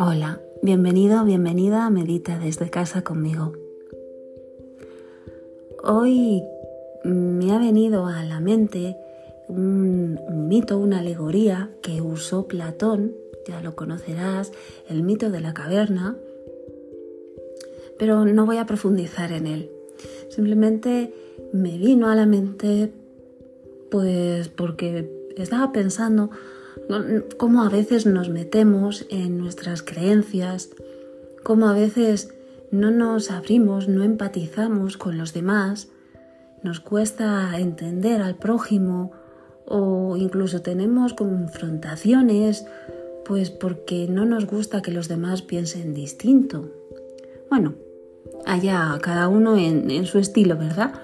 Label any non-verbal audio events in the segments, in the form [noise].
Hola, bienvenido bienvenida a Medita desde casa conmigo. Hoy me ha venido a la mente un, mito, una alegoría que usó Platón, ya lo conocerás, el mito de la caverna, pero no voy a profundizar en él. Simplemente me vino a la mente pues porque estaba pensando cómo a veces nos metemos en nuestras creencias, cómo a veces no nos abrimos, no empatizamos con los demás, nos cuesta entender al prójimo o incluso tenemos confrontaciones pues porque no nos gusta que los demás piensen distinto. Bueno, allá cada uno en, en su estilo, ¿verdad?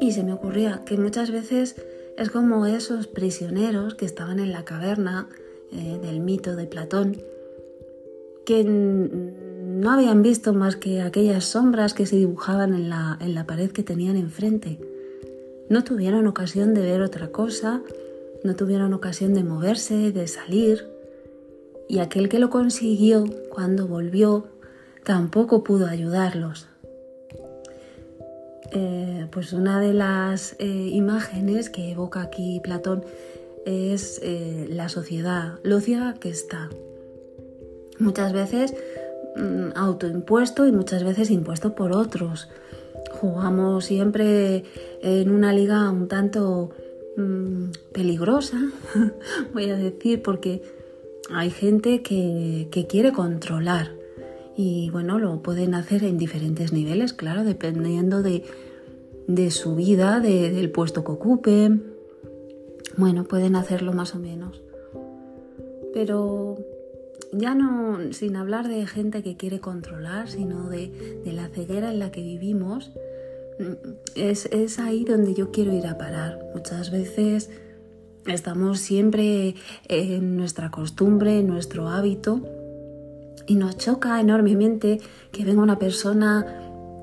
Y se me ocurría que muchas veces es como esos prisioneros que estaban en la caverna eh, del mito de Platón, que no habían visto más que aquellas sombras que se dibujaban en la, en la pared que tenían enfrente. No tuvieron ocasión de ver otra cosa, no tuvieron ocasión de moverse, de salir, y aquel que lo consiguió cuando volvió tampoco pudo ayudarlos. Eh, pues una de las eh, imágenes que evoca aquí Platón es eh, la sociedad, lo que está. Muchas veces mm, autoimpuesto y muchas veces impuesto por otros. Jugamos siempre en una liga un tanto mm, peligrosa, [laughs] voy a decir, porque hay gente que quiere controlar y bueno, lo pueden hacer en diferentes niveles, claro, dependiendo de, su vida, del puesto que ocupen. Bueno, pueden hacerlo más o menos. Pero ya no, sin hablar de gente que quiere controlar, sino de, la ceguera en la que vivimos, es, es, ahí donde yo quiero ir a parar. Muchas veces estamos siempre en nuestra costumbre, en nuestro hábito, y nos choca enormemente que venga una persona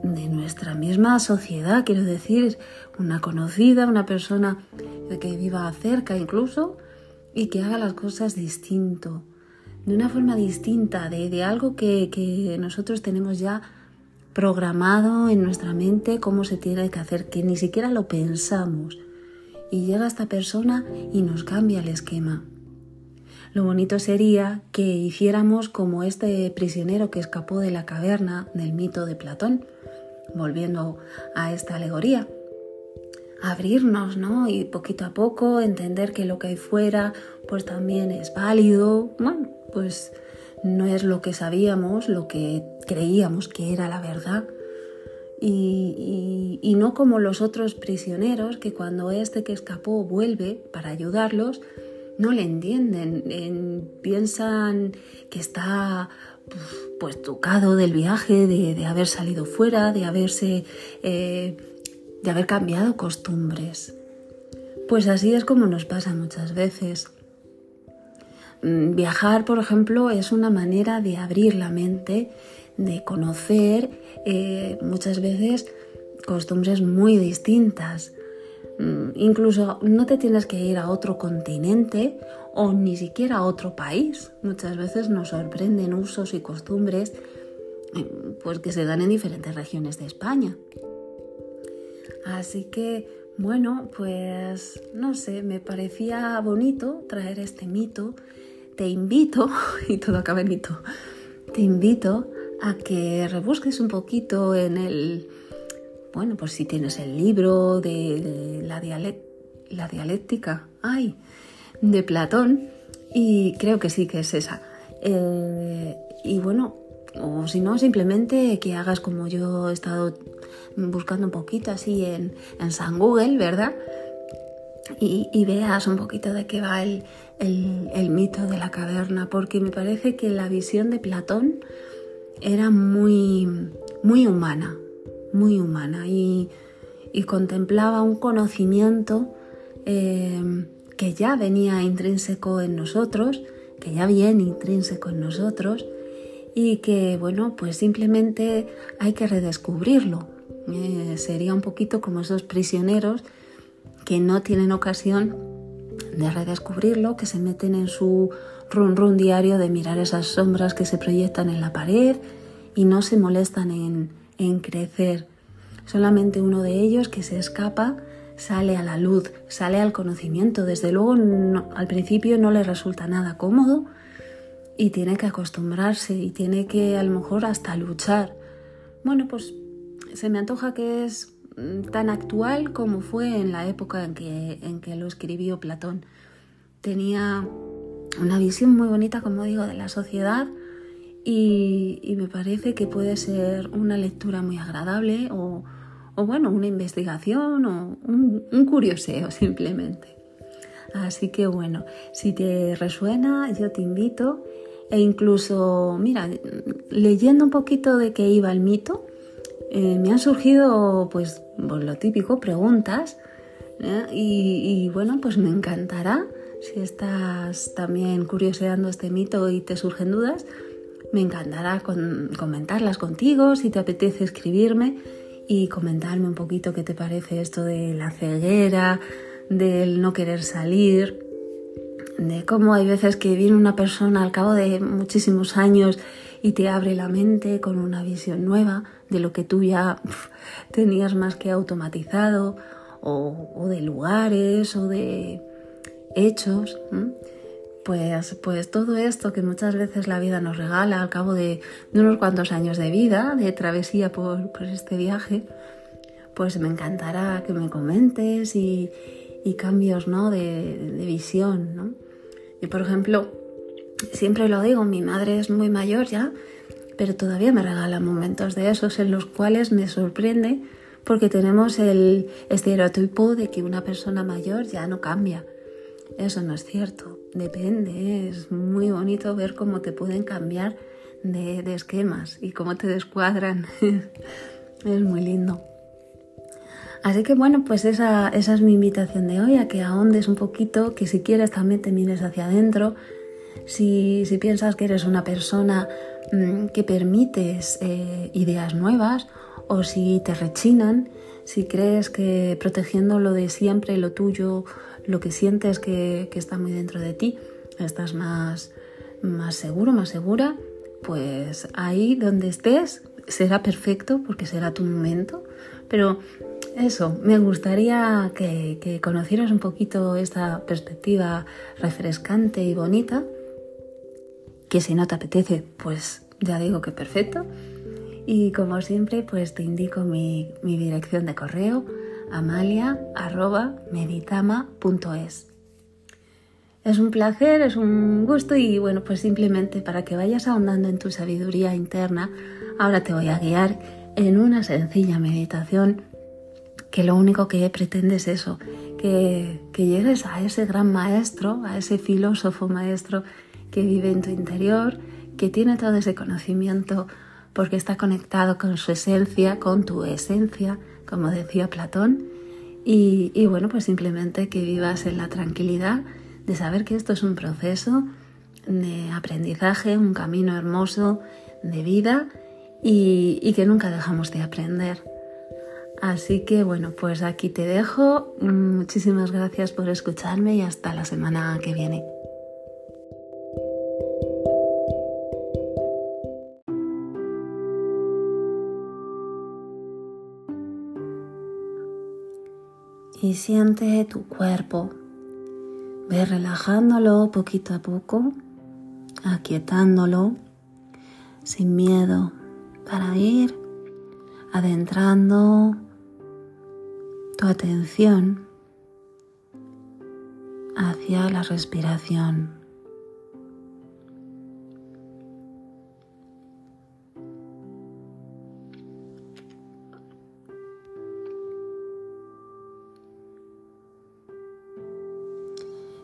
de nuestra misma sociedad, quiero decir, una conocida, una persona que viva cerca incluso, y que haga las cosas distinto, de una forma distinta, de, algo que, que, nosotros tenemos ya programado en nuestra mente cómo se tiene que hacer, que ni siquiera lo pensamos. Y llega esta persona y nos cambia el esquema. Lo bonito sería que hiciéramos como este prisionero que escapó de la caverna del mito de Platón, volviendo a esta alegoría. Abrirnos, ¿no? Y poquito a poco entender que lo que hay fuera pues también es válido. Bueno, pues no es lo que sabíamos, lo que creíamos que era la verdad. Y, y, no como los otros prisioneros que cuando este que escapó vuelve para ayudarlos, no le entienden, piensan que está pues tocado del viaje, de, haber salido fuera, de haberse eh, de haber cambiado costumbres. Pues así es como nos pasa muchas veces. Mm, viajar, por ejemplo, es una manera de abrir la mente, de conocer eh, muchas veces costumbres muy distintas. Mm, incluso no te tienes que ir a otro continente o ni siquiera a otro país. Muchas veces nos sorprenden usos y costumbres eh, pues que se dan en diferentes regiones de España. Así que, bueno, pues no sé, me parecía bonito traer este mito. Te invito, [laughs] y todo acaba en mito, te invito a que rebusques un poquito en el bueno, pues si tienes el libro de, la, dialéctica, ay, de Platón, y creo que sí que es esa. Eh, y bueno, o si no, simplemente que hagas como yo he estado buscando un poquito así en, San Google, ¿verdad? Y, veas un poquito de qué va el, el, mito de la caverna, porque me parece que la visión de Platón era muy, muy humana, muy humana y, contemplaba un conocimiento eh, que ya venía intrínseco en nosotros, que ya viene intrínseco en nosotros y que, bueno, pues simplemente hay que redescubrirlo. Eh, sería un poquito como esos prisioneros que no tienen ocasión de redescubrirlo, que se meten en su run run diario de mirar esas sombras que se proyectan en la pared y no se molestan en, en crecer. Solamente uno de ellos que se escapa sale a la luz, sale al conocimiento. Desde luego al principio no le resulta nada cómodo y tiene que acostumbrarse y tiene que a lo mejor hasta luchar. Bueno, pues se me antoja que es mm, tan actual como fue en la época en que, en que lo escribió Platón. Tenía una visión muy bonita, como digo, de la sociedad y, me parece que puede ser una lectura muy agradable o, bueno, una investigación o un, curioseo [laughs] simplemente. Así que bueno, si te resuena, yo te invito e incluso, mira, leyendo un poquito de qué iba el mito, eh, me han surgido, pues, pues, lo típico, preguntas. ¿eh? Y, bueno, pues me encantará si estás también curioseando este mito y te surgen dudas, me encantará comentarlas contigo, si te apetece escribirme y comentarme un poquito qué te parece esto de la ceguera, del no querer salir, de cómo hay veces que viene una persona al cabo de muchísimos años y te abre la mente con una visión nueva de lo que tú ya tenías más que automatizado o, de lugares o de hechos. Pues, pues todo esto que muchas veces la vida nos regala al cabo de, unos cuantos años de vida, de travesía por, este viaje, pues me encantará que me comentes y, cambios ¿no? de, de visión. ¿no? Y por ejemplo, siempre lo digo, mi madre es muy mayor ya, pero todavía me regala momentos de esos en los cuales me sorprende porque tenemos el estereotipo de que una persona mayor ya no cambia. Eso no es cierto, depende, es muy bonito ver cómo te pueden cambiar de, esquemas y cómo te descuadran. [laughs] es muy lindo. Así que bueno, pues esa, esa es mi invitación de hoy, a que ahondes un poquito, que si quieres también te mires hacia adentro, si, si piensas que eres una persona mm, que permites eh, ideas nuevas o si te rechinan, si crees que protegiendo lo de siempre, lo tuyo, lo que sientes que, está muy dentro de ti, estás más, más seguro, más segura, pues ahí donde estés será perfecto porque será tu momento. Pero eso, me gustaría que conocieras un poquito esta perspectiva refrescante y bonita que si no te apetece, pues ya digo que perfecto. Y como siempre, pues te indico mi, dirección de correo, amalia.meditama.es. Es un placer, es un gusto y bueno, pues simplemente para que vayas ahondando en tu sabiduría interna, ahora te voy a guiar en una sencilla meditación que lo único que pretende es eso, que, que llegues a ese gran maestro, a ese filósofo maestro que vive en tu interior, que tiene todo ese conocimiento porque está conectado con su esencia, con tu esencia, como decía Platón. Y, bueno, pues simplemente que vivas en la tranquilidad de saber que esto es un proceso de aprendizaje, un camino hermoso de vida y, que nunca dejamos de aprender. Así que bueno, pues aquí te dejo. Muchísimas gracias por escucharme y hasta la semana que viene. Y siente tu cuerpo. Ve relajándolo poquito a poco, aquietándolo, sin miedo, para ir adentrando tu atención hacia la respiración.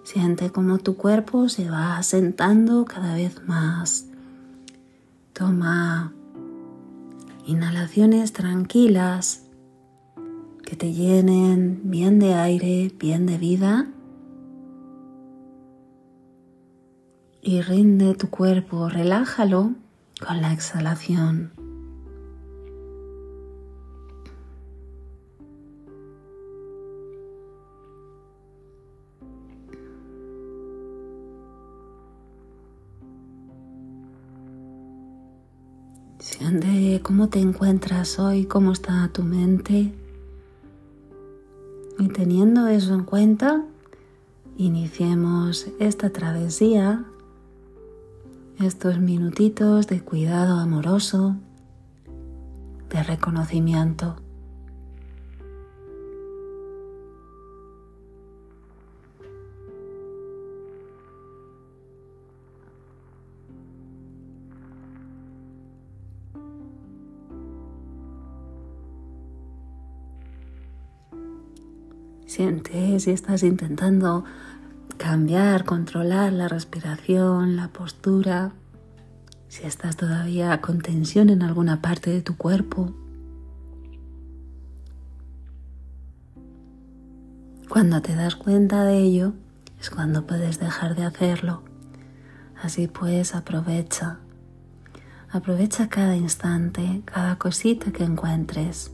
Siente cómo tu cuerpo se va asentando cada vez más. Toma inhalaciones tranquilas que te llenen bien de aire, bien de vida. Y rinde tu cuerpo, relájalo con la exhalación. Siente cómo te encuentras hoy, cómo está tu mente. Y teniendo eso en cuenta, iniciemos esta travesía, estos minutitos de cuidado amoroso, de reconocimiento. Sientes si estás intentando cambiar, controlar la respiración, la postura, si estás todavía con tensión en alguna parte de tu cuerpo. Cuando te das cuenta de ello es cuando puedes dejar de hacerlo. Así pues, aprovecha. Aprovecha cada instante, cada cosita que encuentres.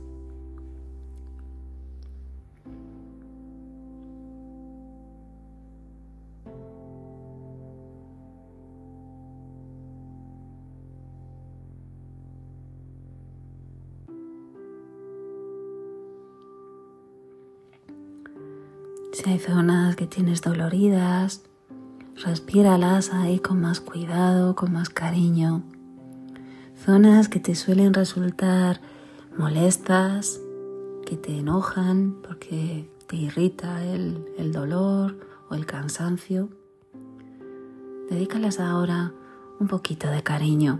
Si hay zonas que tienes doloridas, respíralas ahí con más cuidado, con más cariño. Zonas que te suelen resultar molestas, que te enojan porque te irrita el, el dolor o el cansancio. Dedícalas ahora un poquito de cariño.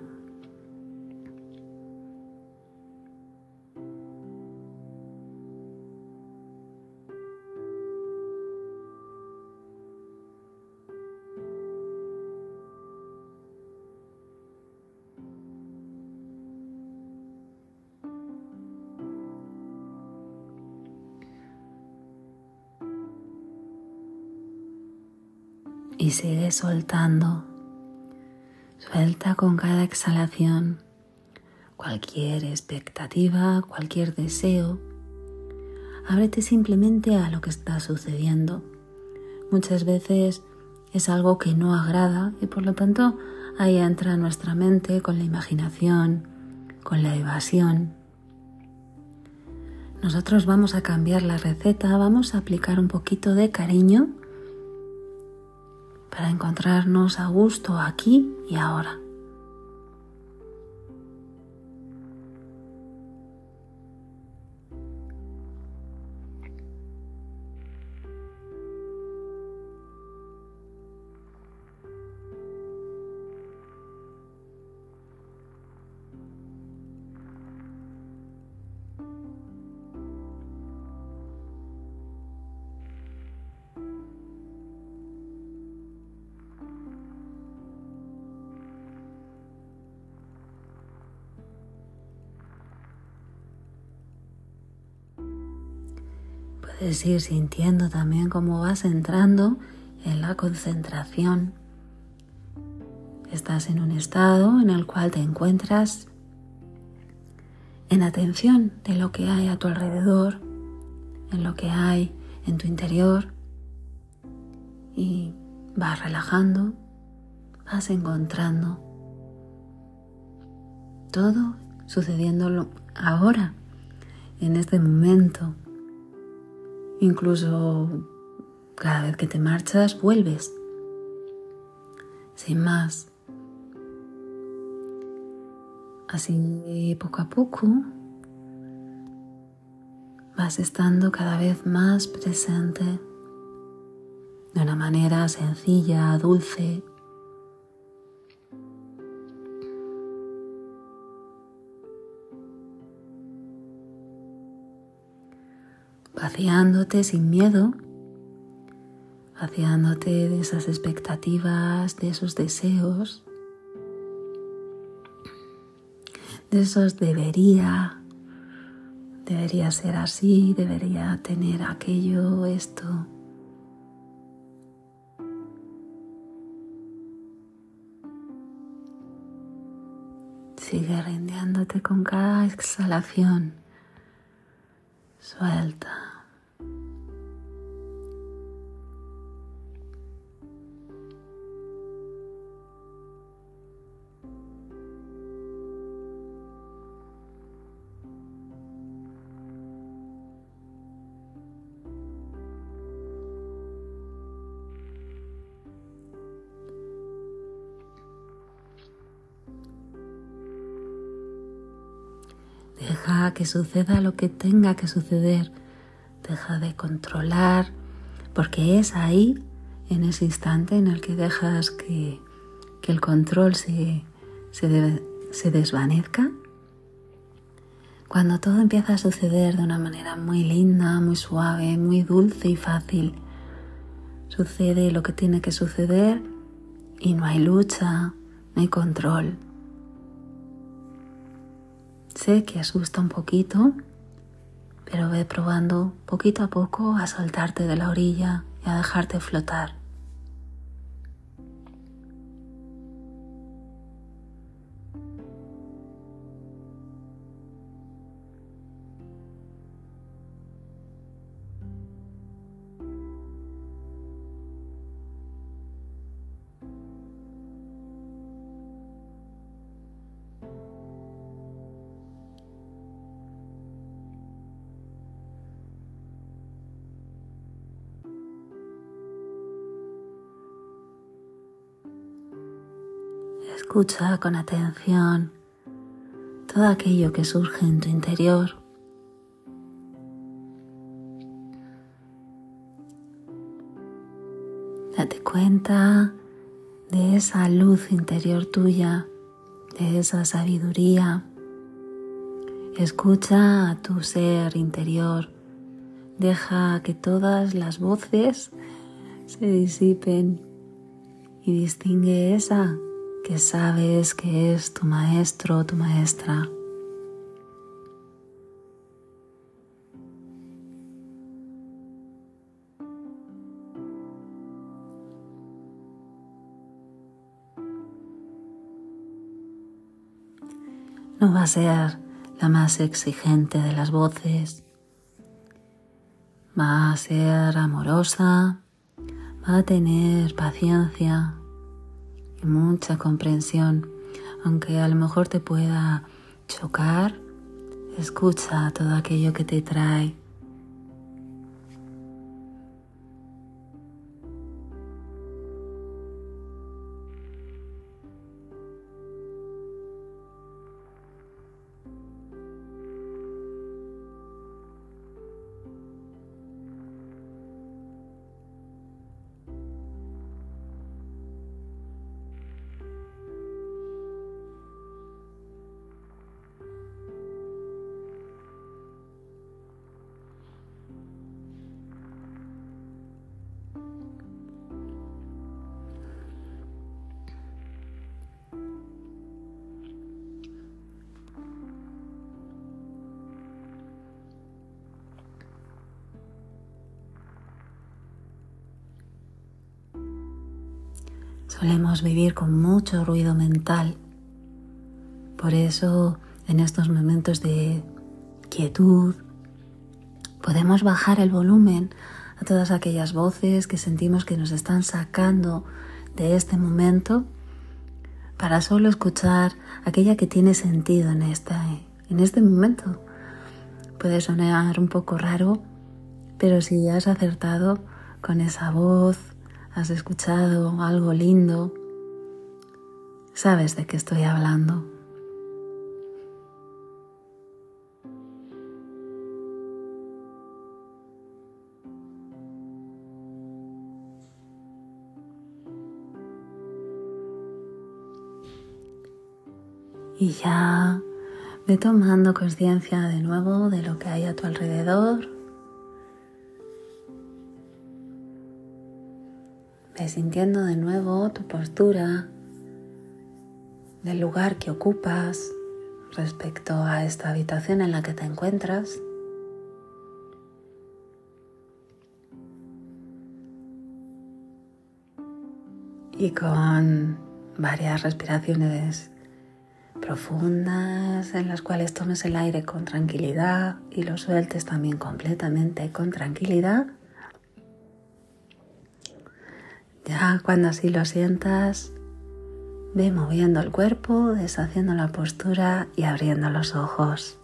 Y sigue soltando. Suelta con cada exhalación cualquier expectativa, cualquier deseo. Ábrete simplemente a lo que está sucediendo. Muchas veces es algo que no agrada y por lo tanto ahí entra nuestra mente con la imaginación, con la evasión. Nosotros vamos a cambiar la receta, vamos a aplicar un poquito de cariño para encontrarnos a gusto aquí y ahora. Puedes ir sintiendo también cómo vas entrando en la concentración. Estás en un estado en el cual te encuentras en atención de lo que hay a tu alrededor, en lo que hay en tu interior y vas relajando, vas encontrando todo sucediendo ahora, en este momento. Incluso cada vez que te marchas, vuelves. Sin más. Así poco a poco vas estando cada vez más presente de una manera sencilla, dulce, vaciándote sin miedo, vaciándote de esas expectativas, de esos deseos, de esos debería, debería ser así, debería tener aquello, esto. Sigue rindiéndote con cada exhalación. Suelta. Deja que suceda lo que tenga que suceder. Deja de controlar, porque es ahí, en ese instante en el que dejas que, el control se, se desvanezca, cuando todo empieza a suceder de una manera muy linda, muy suave, muy dulce y fácil. Sucede lo que tiene que suceder y no hay lucha, no hay control. Que asusta un poquito, pero ve probando poquito a poco a soltarte de la orilla y a dejarte flotar. Escucha con atención todo aquello que surge en tu interior. Date cuenta de esa luz interior tuya, de esa sabiduría. Escucha a tu ser interior. Deja que todas las voces se disipen y distingue esa que sabes que es tu maestro tu maestra. No va a ser la más exigente de las voces, va a ser amorosa, va a tener paciencia, y mucha comprensión, aunque a lo mejor te pueda chocar, escucha todo aquello que te trae. Solemos vivir con mucho ruido mental. Por eso en estos momentos de quietud podemos bajar el volumen a todas aquellas voces que sentimos que nos están sacando de este momento para solo escuchar aquella que tiene sentido en, esta, en este momento. Puede sonar un poco raro, pero si has acertado con esa voz, has escuchado algo lindo, sabes de qué estoy hablando. Y ya ve tomando conciencia de nuevo de lo que hay a tu alrededor. Sintiendo de nuevo tu postura del lugar que ocupas respecto a esta habitación en la que te encuentras. Y con varias respiraciones profundas en las cuales tomes el aire con tranquilidad y lo sueltes también completamente con tranquilidad. Ya cuando así lo sientas, ve moviendo el cuerpo, deshaciendo la postura y abriendo los ojos.